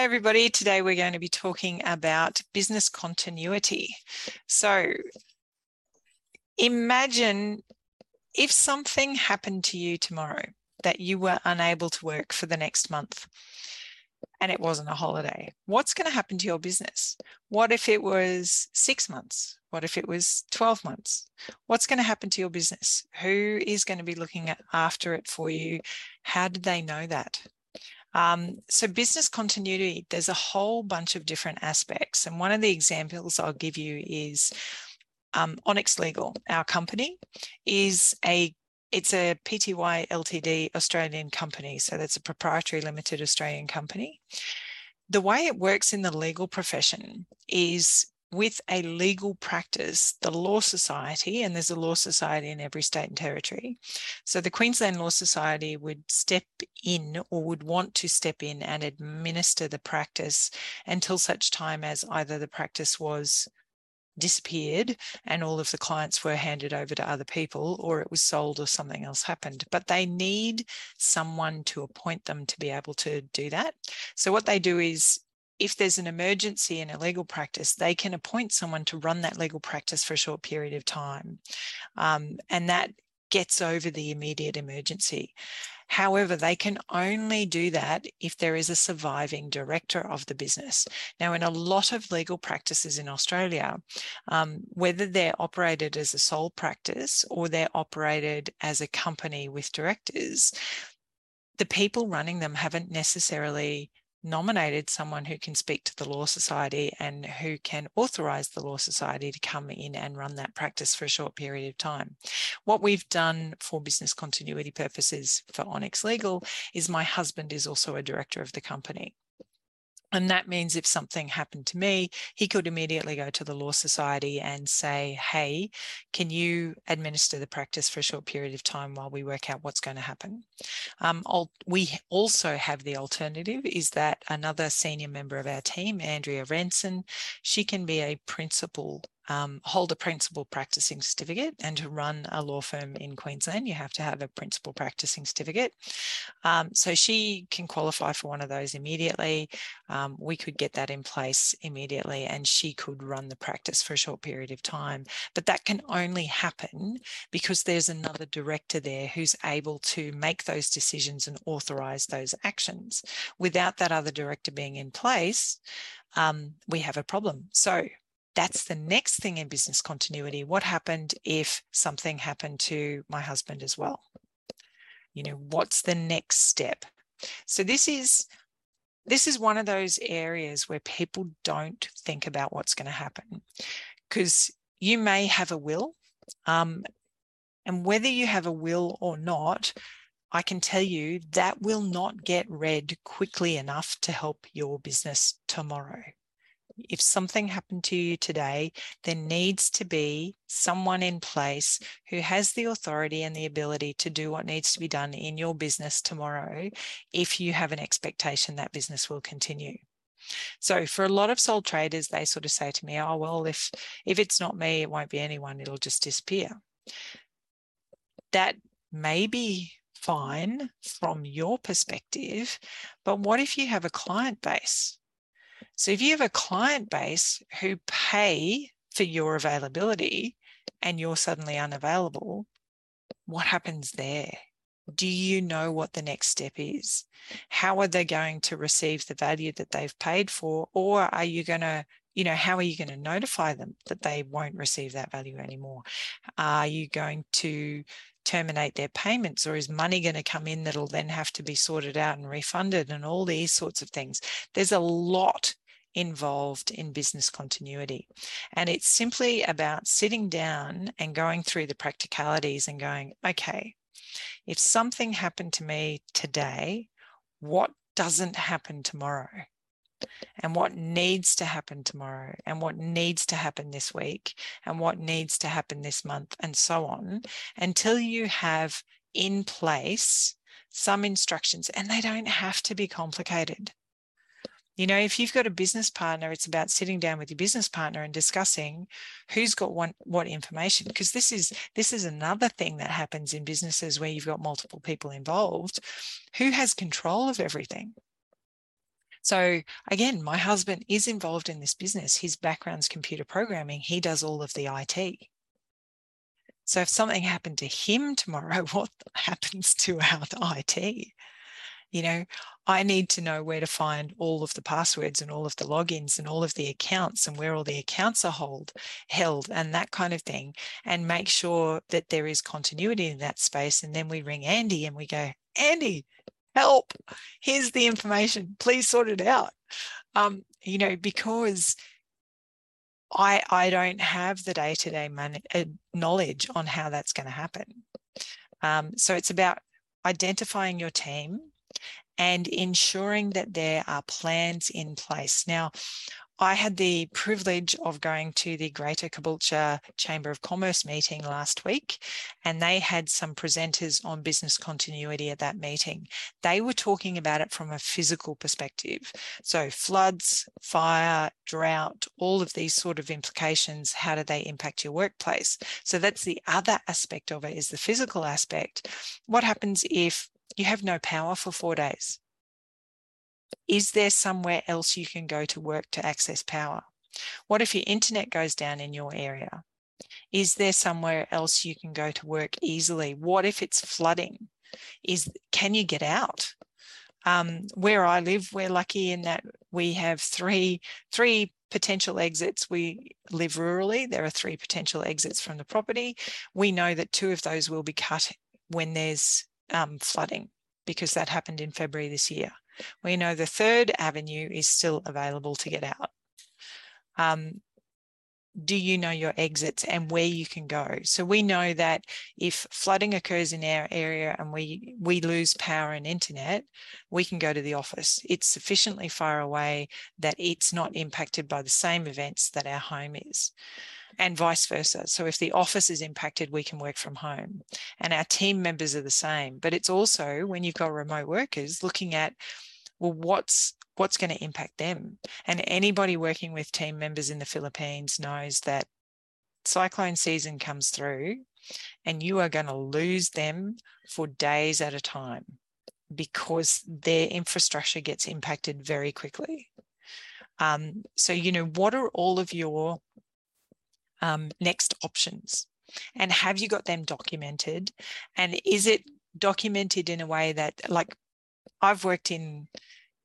Hi, everybody. Today we're going to be talking about business continuity. So, imagine if something happened to you tomorrow that you were unable to work for the next month and it wasn't a holiday. What's going to happen to your business? What if it was six months? What if it was 12 months? What's going to happen to your business? Who is going to be looking after it for you? How did they know that? Um, so, business continuity, there's a whole bunch of different aspects. And one of the examples I'll give you is um, Onyx Legal, our company, is a it's a PTY Ltd Australian company. So that's a proprietary limited Australian company. The way it works in the legal profession is with a legal practice, the Law Society, and there's a Law Society in every state and territory. So the Queensland Law Society would step in or would want to step in and administer the practice until such time as either the practice was disappeared and all of the clients were handed over to other people or it was sold or something else happened but they need someone to appoint them to be able to do that so what they do is if there's an emergency in a legal practice, they can appoint someone to run that legal practice for a short period of time. Um, and that gets over the immediate emergency. However, they can only do that if there is a surviving director of the business. Now, in a lot of legal practices in Australia, um, whether they're operated as a sole practice or they're operated as a company with directors, the people running them haven't necessarily nominated someone who can speak to the Law Society and who can authorize the Law Society to come in and run that practice for a short period of time. What we've done for business continuity purposes for Onyx Legal is my husband is also a director of the company. And that means if something happened to me, he could immediately go to the Law Society and say, Hey, can you administer the practice for a short period of time while we work out what's going to happen? Um, we also have the alternative is that another senior member of our team, Andrea Renson, she can be a principal um, hold a principal practicing certificate and to run a law firm in Queensland, you have to have a principal practicing certificate. Um, so she can qualify for one of those immediately. Um, we could get that in place immediately and she could run the practice for a short period of time. But that can only happen because there's another director there who's able to make those decisions and authorize those actions. Without that other director being in place, um, we have a problem. So that's the next thing in business continuity. What happened if something happened to my husband as well? You know, what's the next step? So this is this is one of those areas where people don't think about what's going to happen because you may have a will um, and whether you have a will or not I can tell you that will not get read quickly enough to help your business tomorrow if something happened to you today, there needs to be someone in place who has the authority and the ability to do what needs to be done in your business tomorrow if you have an expectation that business will continue. So for a lot of sole traders, they sort of say to me, oh, well, if, if it's not me, it won't be anyone, it'll just disappear. That may be fine from your perspective, but what if you have a client base? So if you have a client base who pay for your availability and you're suddenly unavailable, what happens there? Do you know what the next step is? How are they going to receive the value that they've paid for? Or are you going to, you know, how are you going to notify them that they won't receive that value anymore? Are you going to terminate their payments or is money going to come in that'll then have to be sorted out and refunded and all these sorts of things there's a lot involved in business continuity. And it's simply about sitting down and going through the practicalities and going okay if something happened to me today what doesn't happen tomorrow? And what needs to happen tomorrow? And what needs to happen this week? And what needs to happen this month? And so on until you have in place some instructions. And they don't have to be complicated you know if you've got a business partner it's about sitting down with your business partner and discussing who's got what, what information because this is this is another thing that happens in businesses where you've got multiple people involved who has control of everything So again, my husband is involved in this business. His background's computer programming. He does all of the IT. So if something happened to him tomorrow, what happens to our IT? You know, I need to know where to find all of the passwords and all of the logins and all of the accounts and where all the accounts are hold, held and that kind of thing, and make sure that there is continuity in that space. And then we ring Andy and we go, Andy, help, here's the information, please sort it out. Um, you know, because I, I don't have the day-to-day man- uh, knowledge on how that's going to happen. Um, so it's about identifying your team and ensuring that there are plans in place. Now, I had the privilege of going to the Greater Caboolture Chamber of Commerce meeting last week, and they had some presenters on business continuity at that meeting. They were talking about it from a physical perspective. So, floods, fire, drought, all of these sort of implications, how do they impact your workplace? So, that's the other aspect of it is the physical aspect. What happens if you have no power for four days? Is there somewhere else you can go to work to access power? What if your internet goes down in your area? Is there somewhere else you can go to work easily? What if it's flooding? Is can you get out? Um, where I live, we're lucky in that we have three three potential exits. We live rurally. There are three potential exits from the property. We know that two of those will be cut when there's um, flooding because that happened in February this year. We know the third avenue is still available to get out. Um, do you know your exits and where you can go? So we know that if flooding occurs in our area and we we lose power and internet, we can go to the office. It's sufficiently far away that it's not impacted by the same events that our home is and vice versa. So if the office is impacted, we can work from home and our team members are the same. But it's also when you've got remote workers looking at well, what's what's going to impact them? And anybody working with team members in the Philippines knows that cyclone season comes through and you are going to lose them for days at a time because their infrastructure gets impacted very quickly. Um, so, you know, what are all of your um, next options? And have you got them documented? And is it documented in a way that, like, I've worked in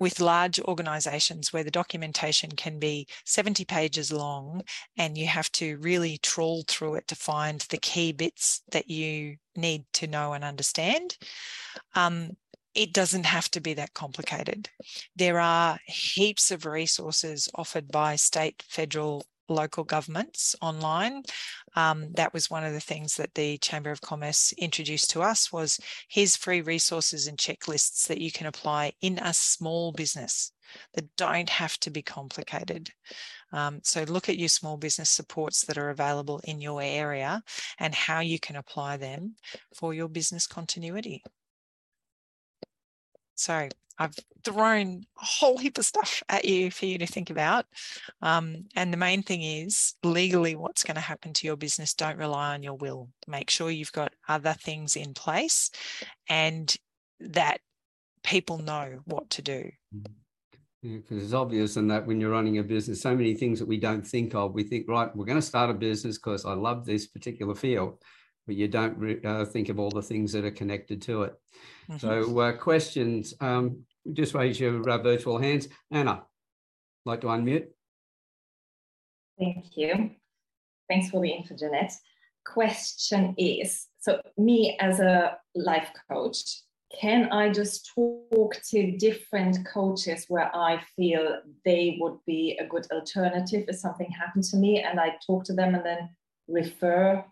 with large organizations where the documentation can be 70 pages long and you have to really trawl through it to find the key bits that you need to know and understand. Um, it doesn't have to be that complicated. There are heaps of resources offered by state, federal, local governments online. Um, that was one of the things that the Chamber of Commerce introduced to us was here's free resources and checklists that you can apply in a small business that don't have to be complicated. Um, so look at your small business supports that are available in your area and how you can apply them for your business continuity. So I've thrown a whole heap of stuff at you for you to think about. Um, and the main thing is legally what's going to happen to your business. Don't rely on your will. Make sure you've got other things in place and that people know what to do. Because it's obvious in that when you're running a business, so many things that we don't think of. We think, right, we're going to start a business because I love this particular field but you don't re- uh, think of all the things that are connected to it. Mm-hmm. So, uh, questions, um, just raise your uh, virtual hands. Anna, like to unmute? Thank you. Thanks for the info, Jeanette. Question is so, me as a life coach, can I just talk to different coaches where I feel they would be a good alternative if something happened to me and I talk to them and then refer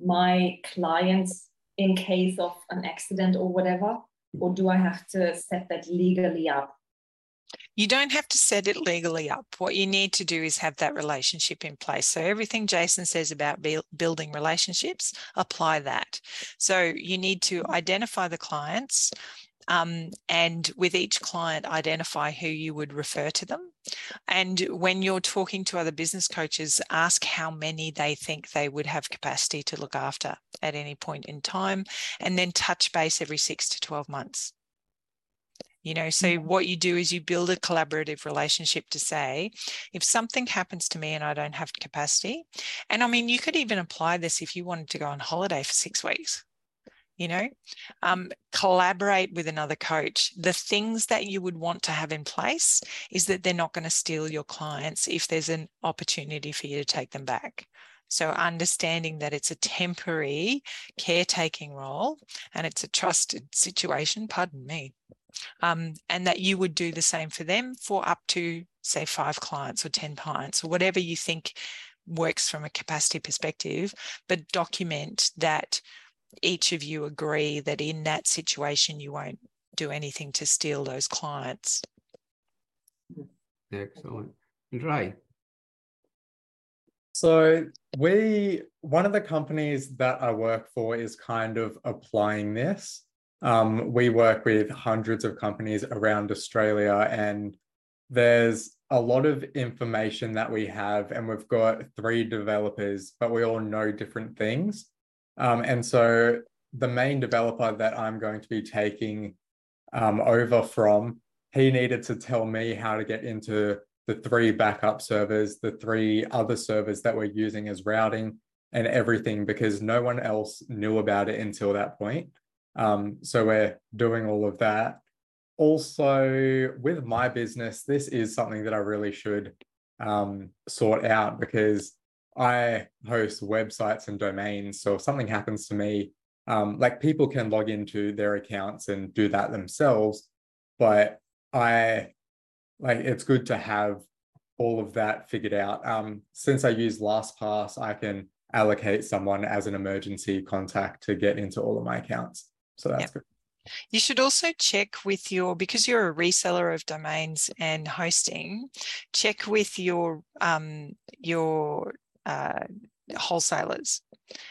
my clients in case of an accident or whatever? Or do I have to set that legally up? You don't have to set it legally up. What you need to do is have that relationship in place. So, everything Jason says about building relationships, apply that. So, you need to identify the clients, um, and with each client, identify who you would refer to them. And when you're talking to other business coaches, ask how many they think they would have capacity to look after at any point in time, and then touch base every six to 12 months. you know so mm-hmm. what you do is you build a collaborative relationship to say if something happens to me and i don't have capacity and i mean you could even apply this if you wanted to go on holiday for six weeks you know um, collaborate with another coach. The things that you would want to have in place is that they're not going to steal your clients if there's an opportunity for you to take them back. So understanding that it's a temporary caretaking role and it's a trusted situation pardon me um, and that you would do the same for them for up to say five clients or 10 clients or whatever you think works from a capacity perspective but document that each of you agree that in that situation you won't do anything to steal those clients. Excellent. Right. So we one of the companies that I work for is kind of applying this. Um, we work with hundreds of companies around Australia, and there's a lot of information that we have, and we've got three developers, but we all know different things. Um, and so the main developer that I'm going to be taking um, over from, he needed to tell me how to get into the three backup servers, the three other servers that we're using as routing and everything because no one else knew about it until that point. Um, so we're doing all of that. Also, with my business, this is something that I really should um, sort out because I host websites and domains. So if something happens to me, um, like people can log into their accounts and do that themselves. But I like it's good to have all of that figured out. Um, since I use LastPass, I can allocate someone as an emergency contact to get into all of my accounts. So that's yep. good. You should also check with your, because you're a reseller of domains and hosting, check with your um, your uh, wholesalers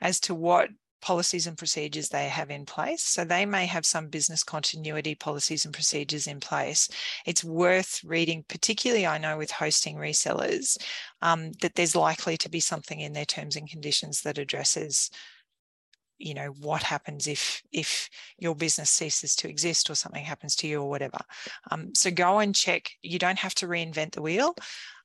as to what policies and procedures they have in place. So they may have some business continuity policies and procedures in place. It's worth reading, particularly I know with hosting resellers, um, that there's likely to be something in their terms and conditions that addresses you know what happens if if your business ceases to exist or something happens to you or whatever um, so go and check you don't have to reinvent the wheel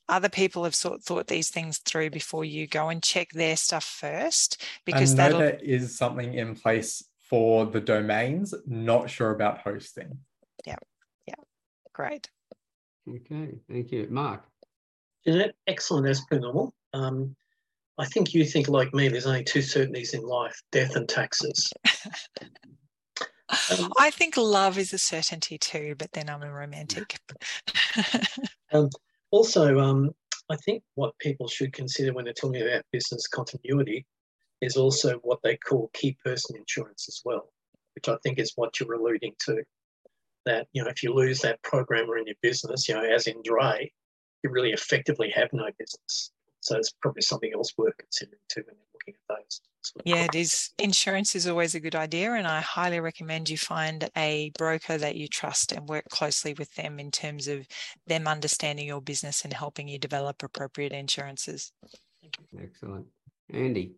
other people have sort thought these things through before you go and check their stuff first because that there is something in place for the domains not sure about hosting. Yeah yeah great. Okay thank you. Mark? Jeanette, excellent as per normal? Um, I think you think like me, there's only two certainties in life death and taxes. um, I think love is a certainty too, but then I'm a romantic. um, also, um, I think what people should consider when they're talking about business continuity is also what they call key person insurance as well, which I think is what you're alluding to. That, you know, if you lose that programmer in your business, you know, as in Dre, you really effectively have no business. So it's probably something else worth considering too looking at those. Yeah, it is. Insurance is always a good idea, and I highly recommend you find a broker that you trust and work closely with them in terms of them understanding your business and helping you develop appropriate insurances. Excellent. Andy.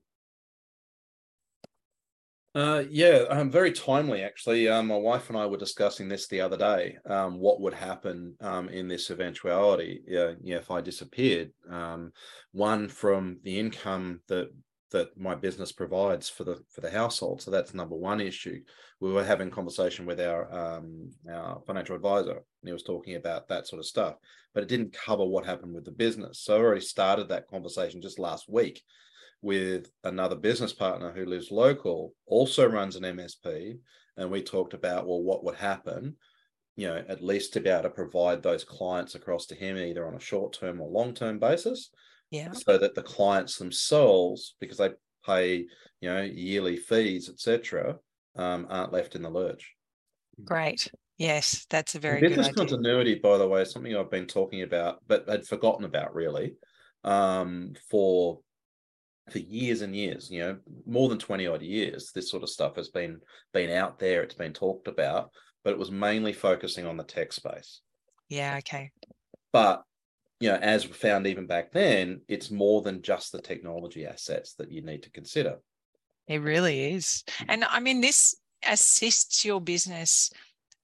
Uh, yeah, um, very timely actually. Um, my wife and I were discussing this the other day. Um, what would happen um, in this eventuality? Yeah, yeah, if I disappeared. Um, one from the income that that my business provides for the for the household. So that's number one issue. We were having conversation with our um, our financial advisor, and he was talking about that sort of stuff, but it didn't cover what happened with the business. So I already started that conversation just last week with another business partner who lives local, also runs an MSP, and we talked about well, what would happen. You know, at least to be able to provide those clients across to him either on a short term or long term basis yeah. so that the clients themselves because they pay you know yearly fees etc um, aren't left in the lurch. Great. Yes that's a very business continuity by the way is something i've been talking about but had forgotten about really um, for for years and years you know more than 20 odd years this sort of stuff has been been out there it's been talked about but it was mainly focusing on the tech space. Yeah okay. But you know, as we found even back then, it's more than just the technology assets that you need to consider. It really is. Hmm. And I mean, this assists your business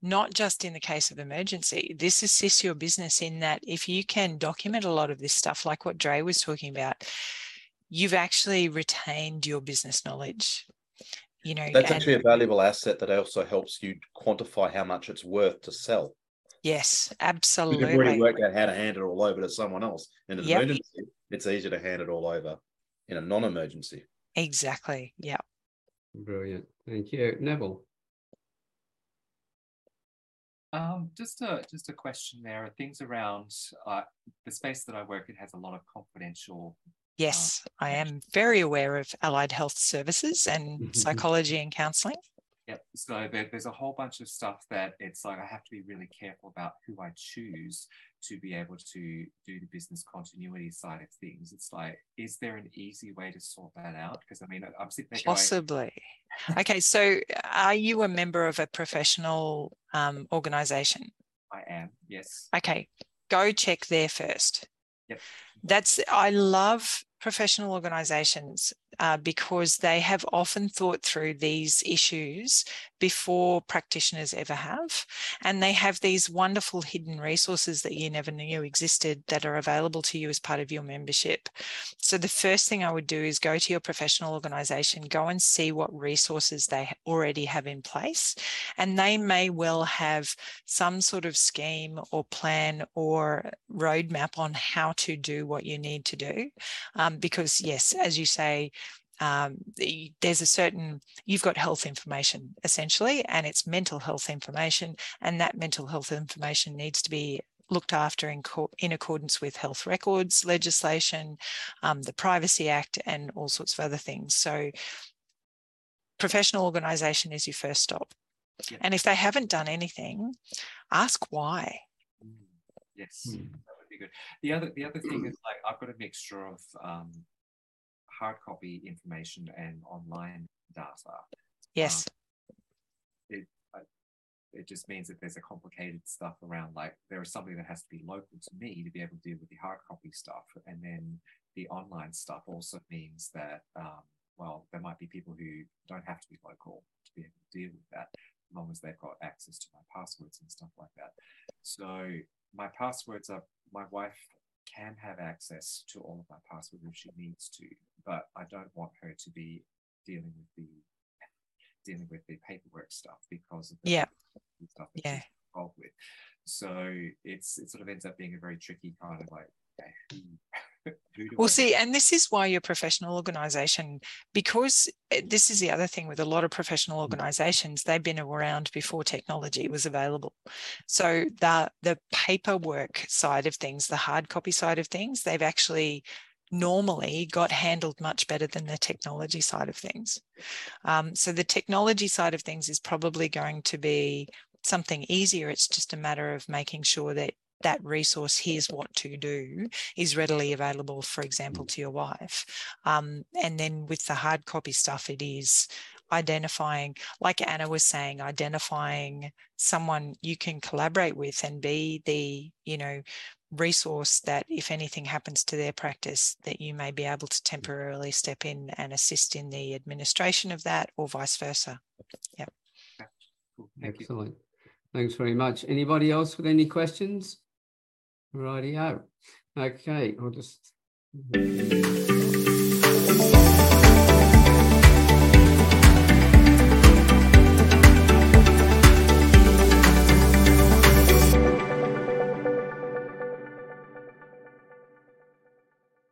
not just in the case of emergency. This assists your business in that if you can document a lot of this stuff, like what Dre was talking about, you've actually retained your business knowledge. You know, that's actually a valuable asset that also helps you quantify how much it's worth to sell. Yes, absolutely. You've already worked out how to hand it all over to someone else. In an Yep. emergency, it's easier to hand it all over. In a non-emergency, Exactly. Yeah. Brilliant. Thank you. Neville. Um, just a just a question. There are things around uh, the space that I work in has a lot of confidential. Yes, I am very aware of allied health services and psychology and counseling. Yep. So there, there's a whole bunch of stuff that it's like I have to be really careful about who I choose to be able to do the business continuity side of things. It's like, is there an easy way to sort that out? Because I mean, I'm sitting there going, Possibly. Okay, so are you a member of a professional um, organization? I am, yes. Okay, go check there first. Yep. That's, I love professional organizations uh, because they have often thought through these issues before practitioners ever have. And they have these wonderful hidden resources that you never knew existed that are available to you as part of your membership. So the first thing I would do is go to your professional organization, go and see what resources they already have in place. And they may well have some sort of scheme or plan or roadmap on how to do what you need to do. Um, because, yes, as you say, um, there's a certain you've got health information essentially and it's mental health information and that mental health information needs to be looked after in, co- in accordance with health records legislation um, the privacy act and all sorts of other things so professional organization is your first stop Yeah. and if they haven't done anything ask why Mm, Yes, Hmm. that would be good. The other the other thing is like I've got a mixture of um, hard copy information and online data. yes It it just means that there's a complicated stuff around like there is something that has to be local to me to be able to deal with the hard copy stuff, and then the online stuff also means that um, well there might be people who don't have to be local to be able to deal with that as long as they've got access to my passwords and stuff like that. So my passwords are my wife can have access to all of my passwords if she needs to, but I don't want her to be dealing with the dealing with the paperwork stuff because of the Yeah. stuff that Yeah. she's involved with. So it's it sort of ends up being a very tricky kind of like okay, who, who Well, I- see, and this is why your professional organization, because eh, this is the other thing with a lot of professional organizations, they've been around before technology was available. So the the paperwork side of things, the hard copy side of things, they've actually normally got handled much better than the technology side of things. Um, so the technology side of things is probably going to be something easier. It's just a matter of making sure that that resource, here's what to do, is readily available, for example, to your wife. Um, and then with the hard copy stuff, it is identifying, like Anna was saying, identifying someone you can collaborate with and be the, you know, resource that if anything happens to their practice that you may be able to mm. temporarily step in and assist in the administration of that or vice versa Cool, Thank you. Excellent. Thanks very much. Anybody else with any questions? Rightio. Okay, I'll just.